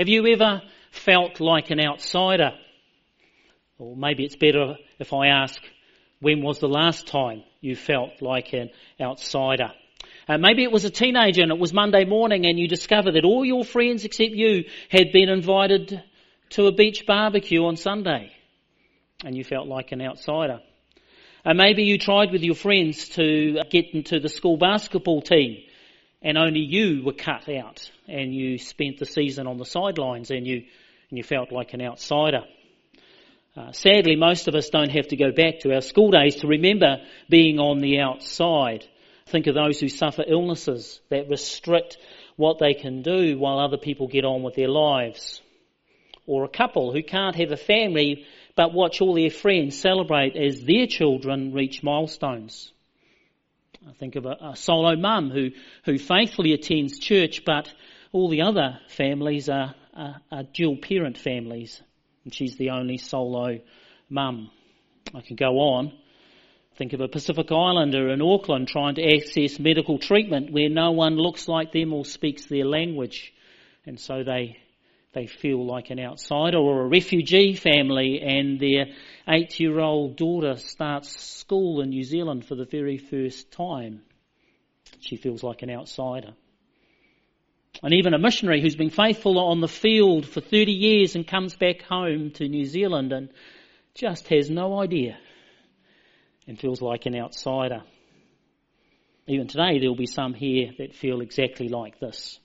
Have you ever felt like an outsider? Or maybe it's better if I ask, when was the last time you felt like an outsider? Uh, maybe it was a teenager and it was Monday morning and you discovered that all your friends except you had been invited to a beach barbecue on Sunday and you felt like an outsider. Uh, maybe you tried with your friends to get into the school basketball team and only you were cut out and you spent the season on the sidelines and you, and you felt like an outsider. Uh, sadly, most of us don't have to go back to our school days to remember being on the outside. Think of those who suffer illnesses that restrict what they can do while other people get on with their lives. Or a couple who can't have a family but watch all their friends celebrate as their children reach milestones. I think of a, a solo mum who, who faithfully attends church, but all the other families are, are, are dual parent families, and she's the only solo mum. I can go on. Think of a Pacific Islander in Auckland trying to access medical treatment where no one looks like them or speaks their language, and so they they feel like an outsider, or a refugee family and their eight year old daughter starts school in New Zealand for the very first time. She feels like an outsider. And even a missionary who's been faithful on the field for 30 years and comes back home to New Zealand and just has no idea and feels like an outsider. Even today, there will be some here that feel exactly like this.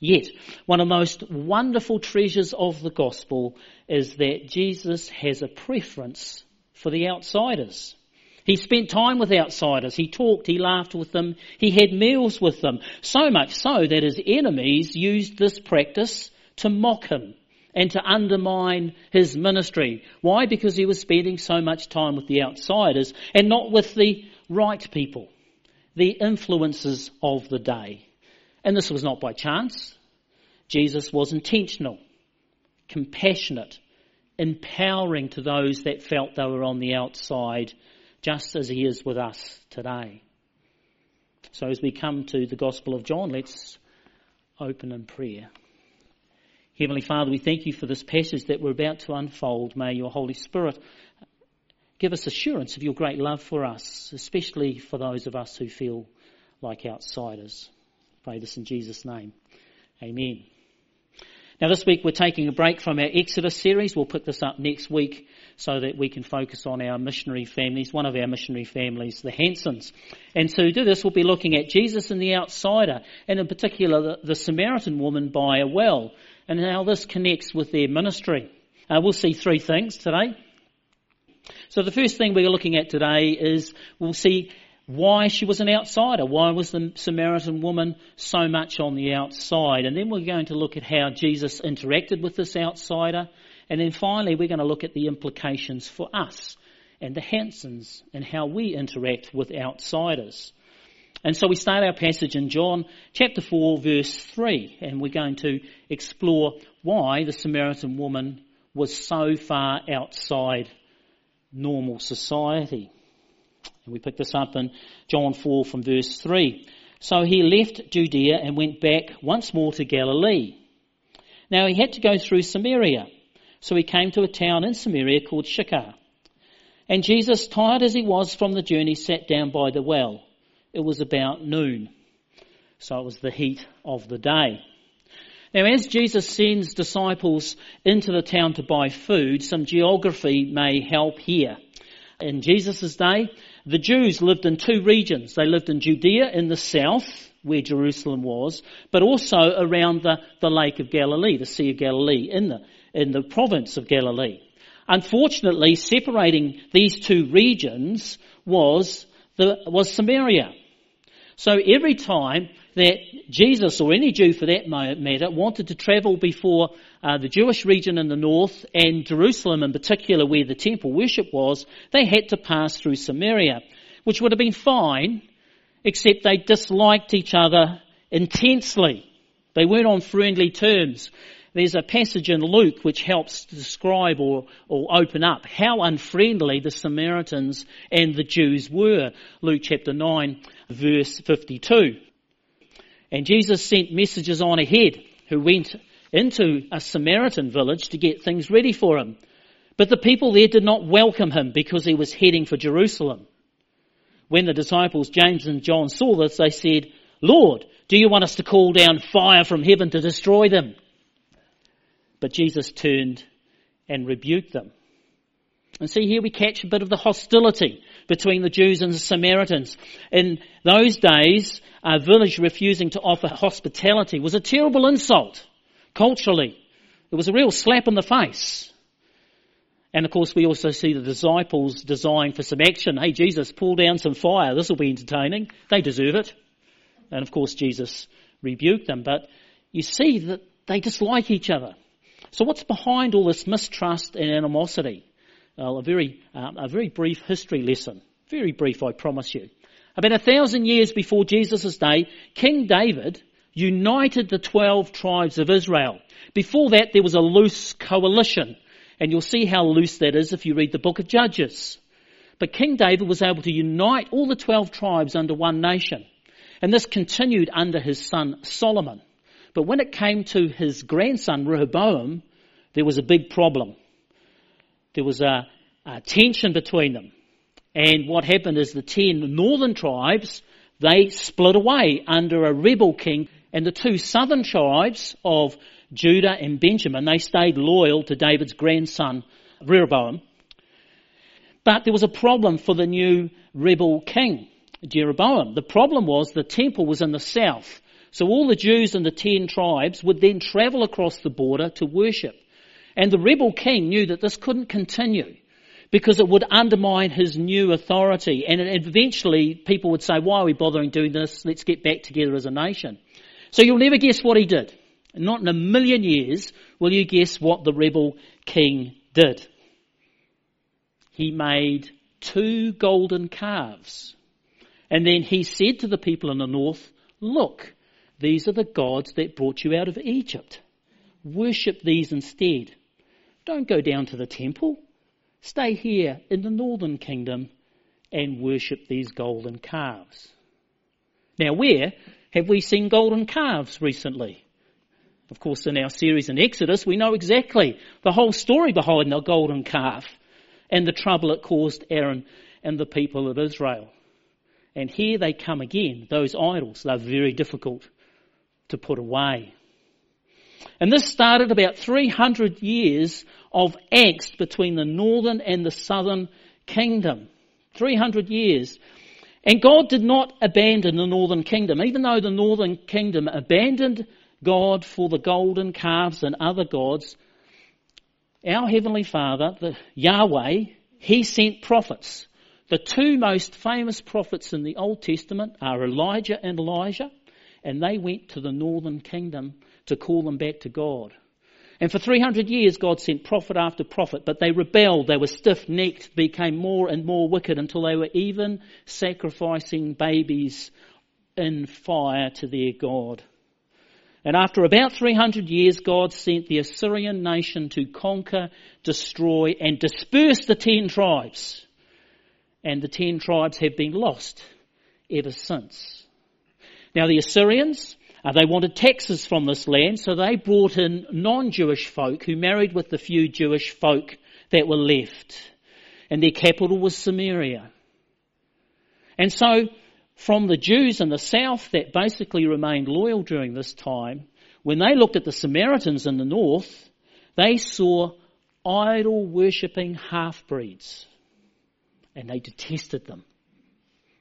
Yet, one of the most wonderful treasures of the gospel is that Jesus has a preference for the outsiders. He spent time with outsiders. He talked, he laughed with them, he had meals with them. So much so that his enemies used this practice to mock him and to undermine his ministry. Why? Because he was spending so much time with the outsiders and not with the right people, the influences of the day. And this was not by chance. Jesus was intentional, compassionate, empowering to those that felt they were on the outside, just as he is with us today. So as we come to the Gospel of John, let's open in prayer. Heavenly Father, we thank you for this passage that we're about to unfold. May your Holy Spirit give us assurance of your great love for us, especially for those of us who feel like outsiders. Pray this in Jesus' name. Amen. Now this week we're taking a break from our Exodus series. We'll pick this up next week so that we can focus on our missionary families, one of our missionary families, the Hansons. And to do this we'll be looking at Jesus and the outsider, and in particular the, Samaritan woman by a well, and how this connects with their ministry. Uh, we'll see three things today. So the first thing we're looking at today is we'll see why she was an outsider. Why was the Samaritan woman so much on the outside? And then we're going to look at how Jesus interacted with this outsider. And then finally, we're going to look at the implications for us and the Hansons and how we interact with outsiders. And so we start our passage in John chapter 4 verse 3 and we're going to explore why the Samaritan woman was so far outside normal society. And we pick this up in John 4 from verse 3. So he left Judea and went back once more to Galilee. Now he had to go through Samaria. So he came to a town in Samaria called Sychar. And Jesus, tired as he was from the journey, sat down by the well. It was about noon. So it was the heat of the day. Now, as Jesus sends disciples into the town to buy food, some geography may help here. In Jesus' day, the Jews lived in two regions. They lived in Judea in the south, where Jerusalem was, but also around the, the Lake of Galilee, the Sea of Galilee, in the, in the province of Galilee. Unfortunately, separating these two regions was, the, was Samaria. So every time that Jesus, or any Jew for that matter, wanted to travel before uh, the Jewish region in the north and Jerusalem in particular where the temple worship was, they had to pass through Samaria, which would have been fine, except they disliked each other intensely. They weren't on friendly terms. There's a passage in Luke which helps describe or, or open up how unfriendly the Samaritans and the Jews were. Luke chapter 9 verse 52. And Jesus sent messages on ahead who went into a Samaritan village to get things ready for him. But the people there did not welcome him because he was heading for Jerusalem. When the disciples James and John saw this, they said, Lord, do you want us to call down fire from heaven to destroy them? But Jesus turned and rebuked them. And see, here we catch a bit of the hostility between the Jews and the Samaritans. In those days, a village refusing to offer hospitality was a terrible insult, culturally. It was a real slap in the face. And of course, we also see the disciples design for some action. Hey, Jesus, pull down some fire. This will be entertaining. They deserve it. And of course, Jesus rebuked them. But you see that they dislike each other. So what's behind all this mistrust and animosity? Well, a very, um, a very brief history lesson. Very brief, I promise you. About a thousand years before Jesus' day, King David united the twelve tribes of Israel. Before that, there was a loose coalition. And you'll see how loose that is if you read the book of Judges. But King David was able to unite all the twelve tribes under one nation. And this continued under his son Solomon. But when it came to his grandson Rehoboam, there was a big problem. There was a, a tension between them. And what happened is the ten northern tribes, they split away under a rebel king and the two southern tribes of Judah and Benjamin, they stayed loyal to David's grandson, Rehoboam. But there was a problem for the new rebel king, Jeroboam. The problem was the temple was in the south. So all the Jews in the ten tribes would then travel across the border to worship. And the rebel king knew that this couldn't continue because it would undermine his new authority. And eventually people would say, why are we bothering doing this? Let's get back together as a nation. So you'll never guess what he did. Not in a million years will you guess what the rebel king did. He made two golden calves. And then he said to the people in the north, look, these are the gods that brought you out of Egypt. Worship these instead. Don't go down to the temple. Stay here in the northern kingdom and worship these golden calves. Now, where have we seen golden calves recently? Of course, in our series in Exodus, we know exactly the whole story behind the golden calf and the trouble it caused Aaron and the people of Israel. And here they come again, those idols. They're very difficult to put away. And this started about 300 years of angst between the northern and the southern kingdom. 300 years. And God did not abandon the northern kingdom, even though the northern kingdom abandoned God for the golden calves and other gods. Our Heavenly Father, the Yahweh, He sent prophets. The two most famous prophets in the Old Testament are Elijah and Elisha and they went to the northern kingdom to call them back to God. And for 300 years, God sent prophet after prophet, but they rebelled, they were stiff necked, became more and more wicked until they were even sacrificing babies in fire to their God. And after about 300 years, God sent the Assyrian nation to conquer, destroy, and disperse the ten tribes. And the ten tribes have been lost ever since. Now the Assyrians, uh, they wanted taxes from this land, so they brought in non-Jewish folk who married with the few Jewish folk that were left. And their capital was Samaria. And so, from the Jews in the south that basically remained loyal during this time, when they looked at the Samaritans in the north, they saw idol worshipping half-breeds. And they detested them.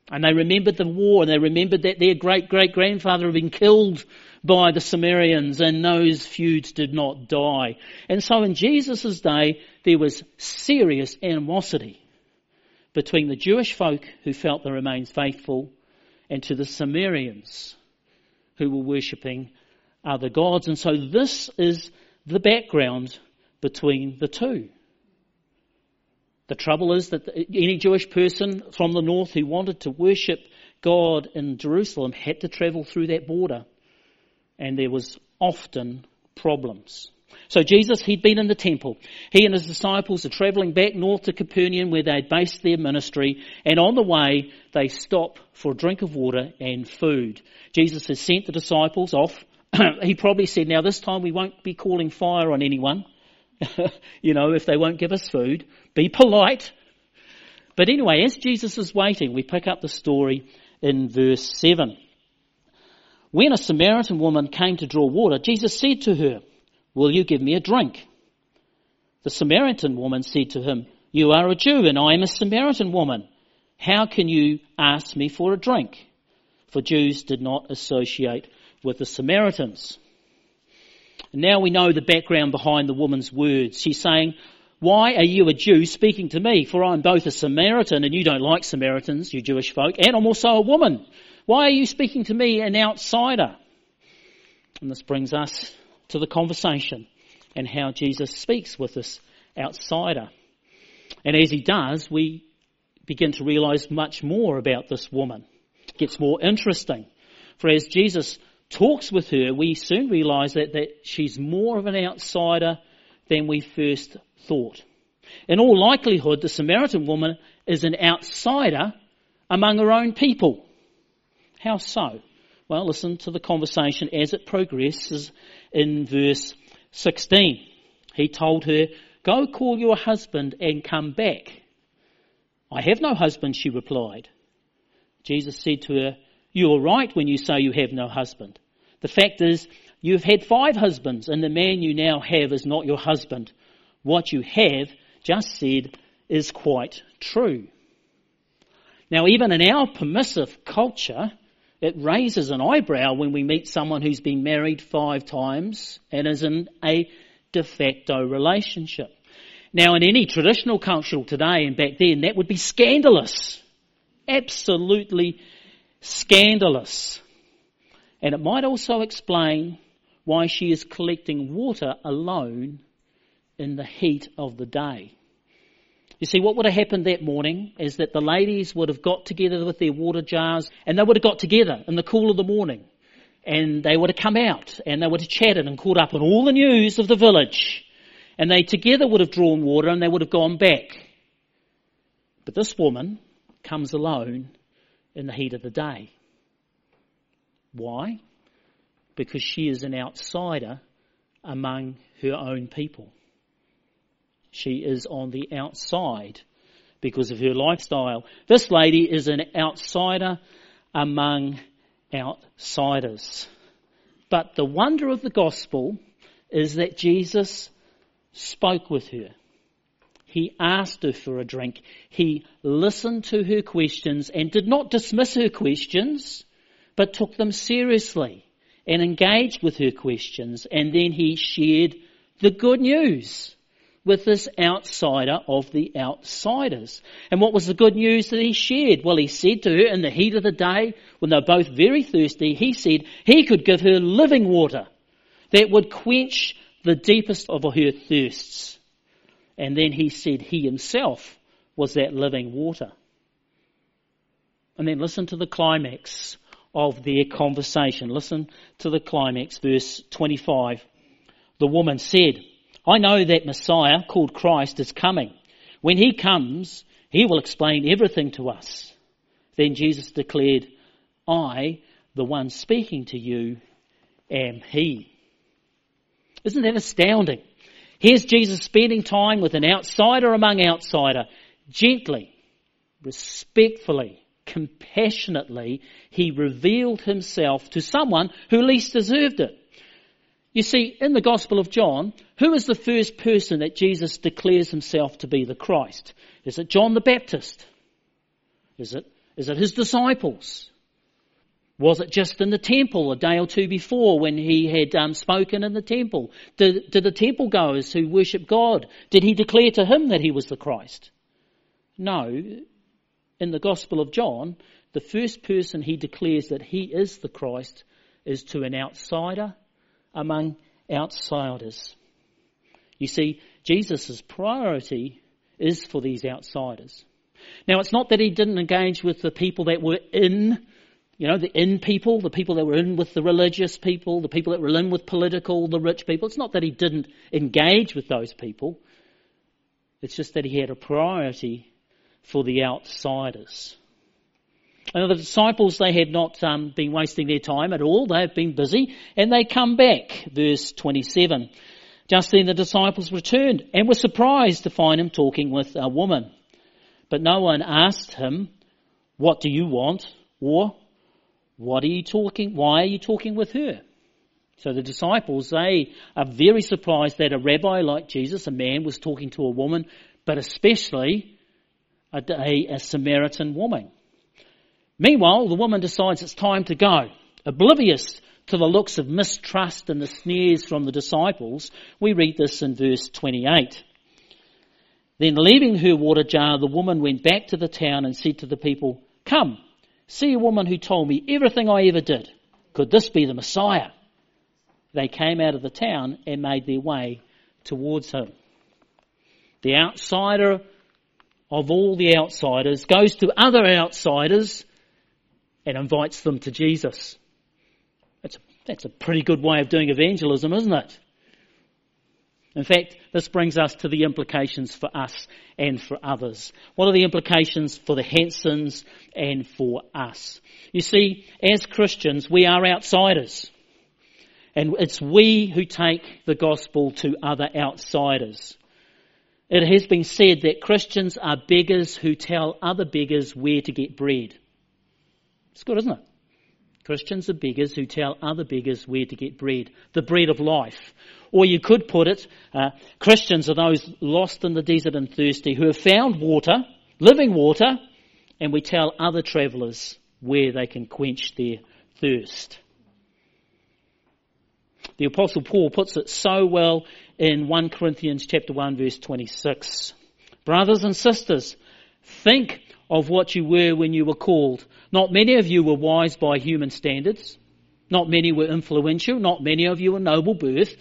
And they remembered the war and they remembered that their great great grandfather had been killed by the Samarians and those feuds did not die. And so in Jesus' day, there was serious animosity between the Jewish folk who felt they remained faithful and to the Samarians who were worshipping other gods. And so this is the background between the two. The trouble is that any Jewish person from the north who wanted to worship God in Jerusalem had to travel through that border. And there was often problems. So Jesus, he'd been in the temple. He and his disciples are travelling back north to Capernaum where they'd based their ministry. And on the way, they stop for a drink of water and food. Jesus has sent the disciples off he probably said, now this time we won't be calling fire on anyone. you know, if they won't give us food, be polite. But anyway, as Jesus is waiting, we pick up the story in verse 7. When a Samaritan woman came to draw water, Jesus said to her, Will you give me a drink? The Samaritan woman said to him, You are a Jew and I am a Samaritan woman. How can you ask me for a drink? For Jews did not associate with the Samaritans. Now we know the background behind the woman's words. She's saying, why are you a Jew speaking to me? For I'm both a Samaritan and you don't like Samaritans, you Jewish folk, and I'm also a woman. Why are you speaking to me, an outsider? And this brings us to the conversation and how Jesus speaks with this outsider. And as he does, we begin to realize much more about this woman. It gets more interesting. For as Jesus talks with her, we soon realize that, that she's more of an outsider than we first thought. In all likelihood, the Samaritan woman is an outsider among her own people. How so? Well, listen to the conversation as it progresses in verse 16. He told her, Go call your husband and come back. I have no husband, she replied. Jesus said to her, You are right when you say you have no husband. The fact is, you've had five husbands, and the man you now have is not your husband. What you have just said is quite true. Now, even in our permissive culture, it raises an eyebrow when we meet someone who's been married five times and is in a de facto relationship. Now, in any traditional culture today and back then, that would be scandalous. Absolutely scandalous. And it might also explain why she is collecting water alone in the heat of the day. You see, what would have happened that morning is that the ladies would have got together with their water jars and they would have got together in the cool of the morning and they would have come out and they would have chatted and caught up on all the news of the village and they together would have drawn water and they would have gone back. But this woman comes alone in the heat of the day. Why? Because she is an outsider among her own people. She is on the outside because of her lifestyle. This lady is an outsider among outsiders. But the wonder of the gospel is that Jesus spoke with her. He asked her for a drink. He listened to her questions and did not dismiss her questions, but took them seriously and engaged with her questions. And then he shared the good news with this outsider of the outsiders. And what was the good news that he shared? Well, he said to her in the heat of the day, when they were both very thirsty, he said he could give her living water that would quench the deepest of her thirsts. And then he said he himself was that living water. And then listen to the climax of their conversation. Listen to the climax, verse 25. The woman said, I know that Messiah, called Christ, is coming. When he comes, he will explain everything to us. Then Jesus declared, I, the one speaking to you, am he. Isn't that astounding? Here's Jesus spending time with an outsider among outsider, gently, respectfully, compassionately, he revealed himself to someone who least deserved it. You see, in the Gospel of John, who is the first person that Jesus declares himself to be the Christ? Is it John the Baptist? Is it, is it his disciples? Was it just in the temple a day or two before when he had um, spoken in the temple? Did, did the temple goers who worship God, did he declare to him that he was the Christ? No. In the Gospel of John, the first person he declares that he is the Christ is to an outsider among outsiders. You see, Jesus' priority is for these outsiders. Now, it's not that he didn't engage with the people that were in, you know, the in people, the people that were in with the religious people, the people that were in with political, the rich people. It's not that he didn't engage with those people. It's just that he had a priority for the outsiders. And the disciples, they had not um, been wasting their time at all. They had been busy and they come back. Verse 27. Just then the disciples returned and were surprised to find him talking with a woman. But no one asked him, what do you want? Or, what are you talking, why are you talking with her? So the disciples, they are very surprised that a rabbi like Jesus, a man, was talking to a woman, but especially a, a, a Samaritan woman. Meanwhile, the woman decides it's time to go. Oblivious to the looks of mistrust and the sneers from the disciples, we read this in verse 28. Then leaving her water jar, the woman went back to the town and said to the people, Come, see a woman who told me everything I ever did. Could this be the Messiah? They came out of the town and made their way towards him. The outsider of all the outsiders goes to other outsiders and invites them to Jesus. That's a, that's a pretty good way of doing evangelism, isn't it? In fact, this brings us to the implications for us and for others. What are the implications for the Hansons and for us? You see, as Christians, we are outsiders. And it's we who take the gospel to other outsiders. It has been said that Christians are beggars who tell other beggars where to get bread. It's good, isn't it? Christians are beggars who tell other beggars where to get bread, the bread of life. Or you could put it, uh, Christians are those lost in the desert and thirsty who have found water, living water, and we tell other travellers where they can quench their thirst. The apostle Paul puts it so well in 1 Corinthians chapter 1 verse 26. Brothers and sisters, think of what you were when you were called. Not many of you were wise by human standards. Not many were influential. Not many of you were noble birth.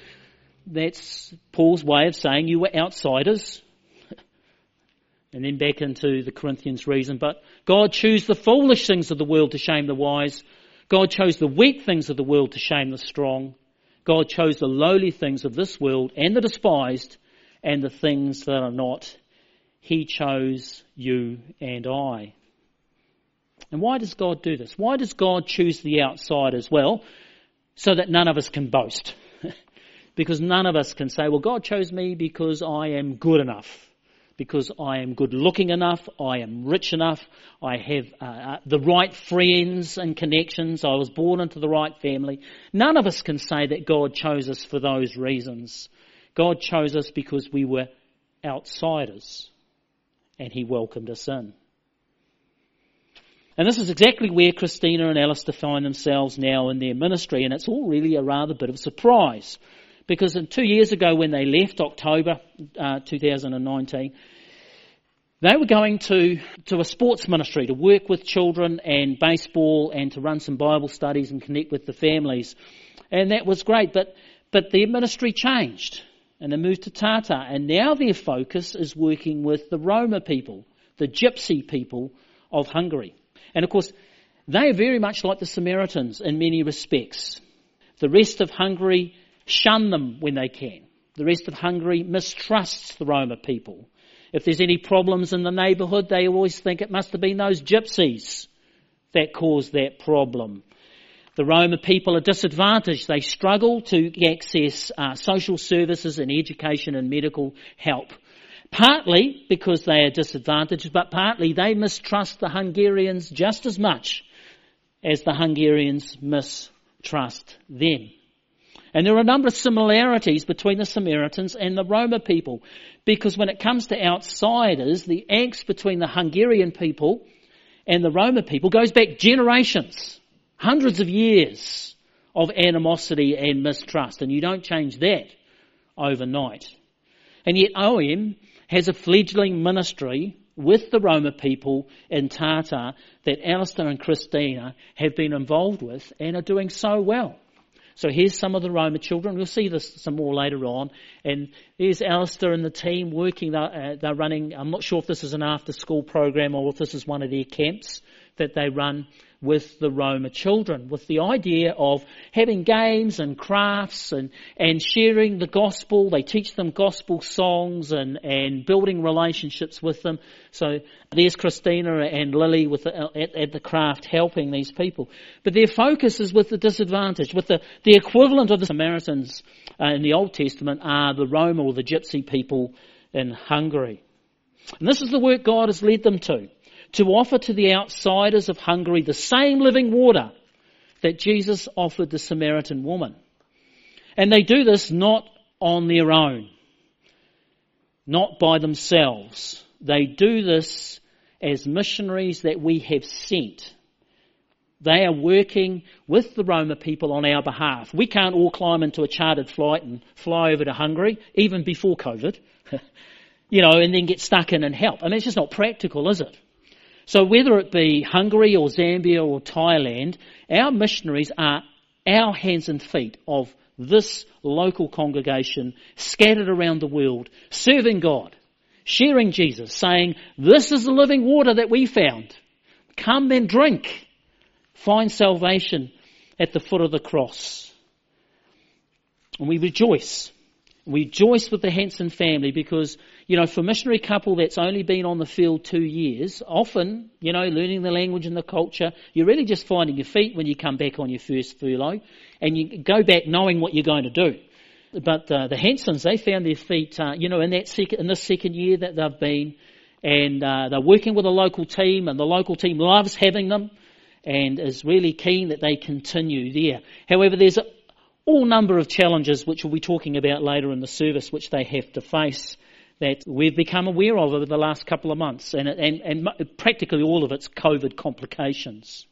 That's Paul's way of saying you were outsiders. and then back into the Corinthians reason. But God chose the foolish things of the world to shame the wise. God chose the weak things of the world to shame the strong. God chose the lowly things of this world and the despised and the things that are not he chose you and I. And why does God do this? Why does God choose the outsiders? Well, so that none of us can boast. because none of us can say, well, God chose me because I am good enough. Because I am good looking enough, I am rich enough, I have uh, uh, the right friends and connections, I was born into the right family. None of us can say that God chose us for those reasons. God chose us because we were outsiders and he welcomed us in. And this is exactly where Christina and Alistair find themselves now in their ministry, and it's all really a rather bit of surprise. Because two years ago when they left, October uh, 2019, they were going to, to a sports ministry to work with children and baseball and to run some Bible studies and connect with the families. And that was great, but, but their ministry changed and they moved to Tata. And now their focus is working with the Roma people, the gypsy people of Hungary. And of course, they are very much like the Samaritans in many respects. The rest of Hungary shun them when they can. The rest of Hungary mistrusts the Roma people. If there's any problems in the neighbourhood, they always think it must have been those gypsies that caused that problem. The Roma people are disadvantaged. They struggle to access uh, social services and education and medical help. Partly because they are disadvantaged, but partly they mistrust the Hungarians just as much as the Hungarians mistrust them. And there are a number of similarities between the Samaritans and the Roma people, because when it comes to outsiders, the angst between the Hungarian people and the Roma people goes back generations. Hundreds of years of animosity and mistrust, and you don't change that overnight. And yet OM has a fledgling ministry with the Roma people in Tata that Alistair and Christina have been involved with and are doing so well. So here's some of the Roma children. We'll see this some more later on. And there's Alistair and the team working. Uh, they're running. I'm not sure if this is an after-school program or if this is one of their camps that they run with the Roma children, with the idea of having games and crafts and, and sharing the gospel. They teach them gospel songs and, and building relationships with them. So there's Christina and Lily with the, at, at the craft helping these people. But their focus is with the disadvantaged, with the, the equivalent of the Samaritans uh, in the Old Testament are the Roma or the Gypsy people in Hungary. And this is the work God has led them to to offer to the outsiders of Hungary the same living water that Jesus offered the Samaritan woman. And they do this not on their own, not by themselves. They do this as missionaries that we have sent. They are working with the Roma people on our behalf. We can't all climb into a chartered flight and fly over to Hungary, even before COVID, you know, and then get stuck in and help. I mean, it's just not practical, is it? So whether it be Hungary or Zambia or Thailand, our missionaries are our hands and feet of this local congregation scattered around the world, serving God, sharing Jesus, saying, this is the living water that we found. Come and drink. Find salvation at the foot of the cross. And we rejoice. Rejoice with the Hanson family because you know, for a missionary couple that's only been on the field two years, often, you know, learning the language and the culture, you're really just finding your feet when you come back on your first furlough, and you go back knowing what you're going to do. But uh, the Hansons, they found their feet, uh, you know, in that in this second year that they've been, and uh, they're working with a local team, and the local team loves having them, and is really keen that they continue there. However, there's all number of challenges which we'll be talking about later in the service, which they have to face that we've become aware of over the last couple of months, and, and, and practically all of its COVID complications.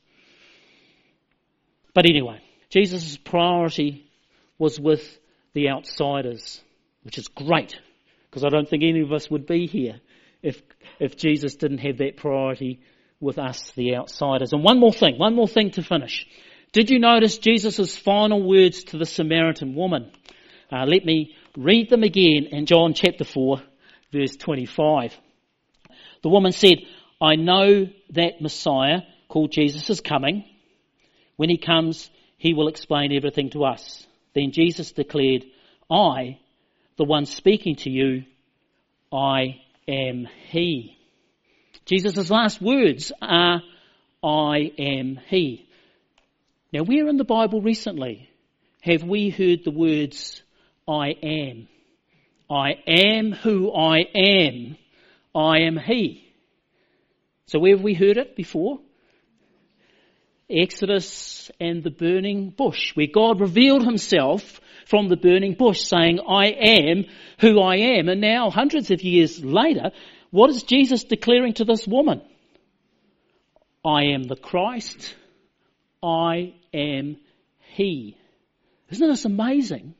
But anyway, Jesus' priority was with the outsiders, which is great, because I don't think any of us would be here if, if Jesus didn't have that priority with us, the outsiders. And one more thing, one more thing to finish. Did you notice Jesus' final words to the Samaritan woman? Uh, let me read them again in John chapter 4, verse 25. The woman said, I know that Messiah, called Jesus, is coming. When he comes, he will explain everything to us. Then Jesus declared, I, the one speaking to you, I am he. Jesus' last words are, I am he. Now, where in the Bible recently have we heard the words, I am? I am who I am. I am He. So where have we heard it before? Exodus and the burning bush, where God revealed Himself from the burning bush saying, I am who I am. And now, hundreds of years later, what is Jesus declaring to this woman? I am the Christ. I am He. Isn't this amazing?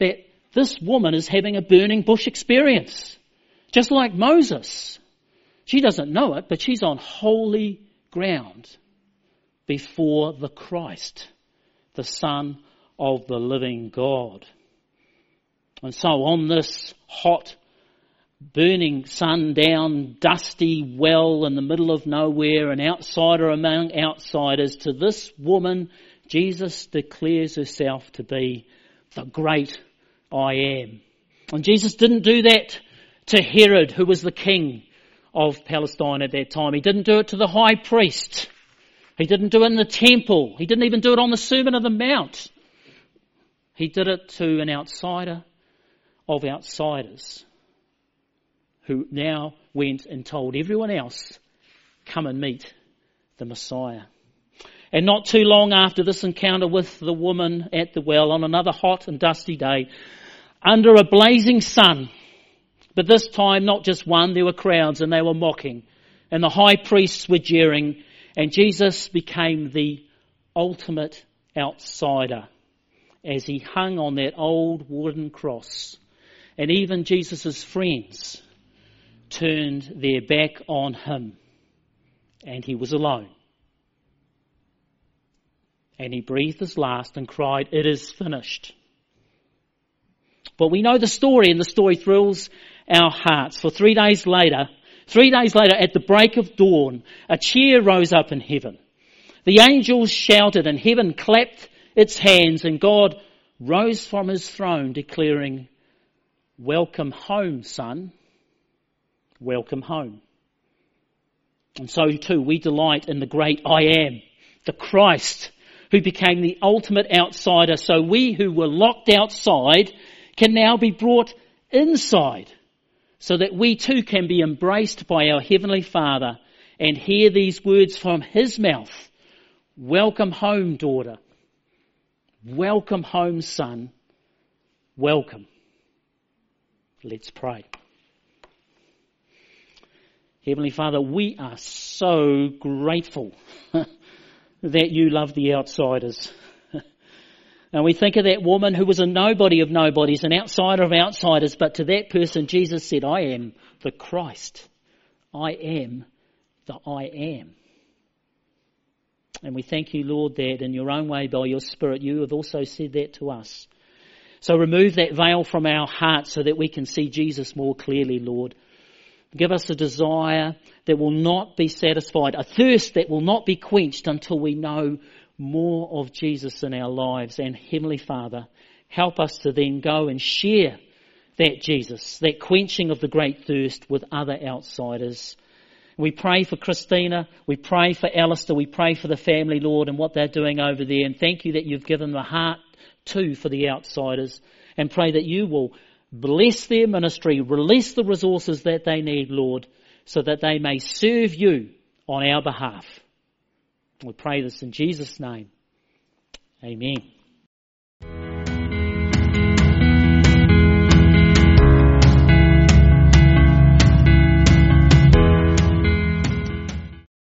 That this woman is having a burning bush experience. Just like Moses. She doesn't know it, but she's on holy ground before the Christ, the Son of the living God. And so on this hot, burning, sun down, dusty well in the middle of nowhere, an outsider among outsiders, to this woman, Jesus declares herself to be the great I am. And Jesus didn't do that to Herod, who was the king of Palestine at that time. He didn't do it to the high priest. He didn't do it in the temple. He didn't even do it on the Sermon of the Mount. He did it to an outsider of outsiders who now went and told everyone else, come and meet the Messiah. And not too long after this encounter with the woman at the well on another hot and dusty day, under a blazing sun. But this time, not just one, there were crowds and they were mocking. And the high priests were jeering. And Jesus became the ultimate outsider as he hung on that old wooden cross. And even Jesus' friends turned their back on him. And he was alone. And he breathed his last and cried, It is finished. But we know the story and the story thrills our hearts. For three days later, three days later at the break of dawn, a cheer rose up in heaven. The angels shouted and heaven clapped its hands and God rose from his throne declaring, welcome home, son. Welcome home. And so too, we delight in the great I am, the Christ, who became the ultimate outsider. So we who were locked outside can now be brought inside so that we too can be embraced by our Heavenly Father and hear these words from His mouth. Welcome home, daughter. Welcome home, son. Welcome. Let's pray. Heavenly Father, we are so grateful that you love the outsiders. and we think of that woman who was a nobody of nobodies, an outsider of outsiders, but to that person Jesus said, I am the Christ. I am the I am. And we thank you, Lord, that in your own way, by your Spirit, you have also said that to us. So remove that veil from our hearts so that we can see Jesus more clearly, Lord. Give us a desire that will not be satisfied, a thirst that will not be quenched until we know more of Jesus in our lives. And Heavenly Father, help us to then go and share that Jesus, that quenching of the great thirst with other outsiders. We pray for Christina. We pray for Alistair. We pray for the family, Lord, and what they're doing over there. And thank you that you've given the heart too for the outsiders. And pray that you will Bless their ministry. Release the resources that they need, Lord, so that they may serve you on our behalf. We pray this in Jesus' name. Amen.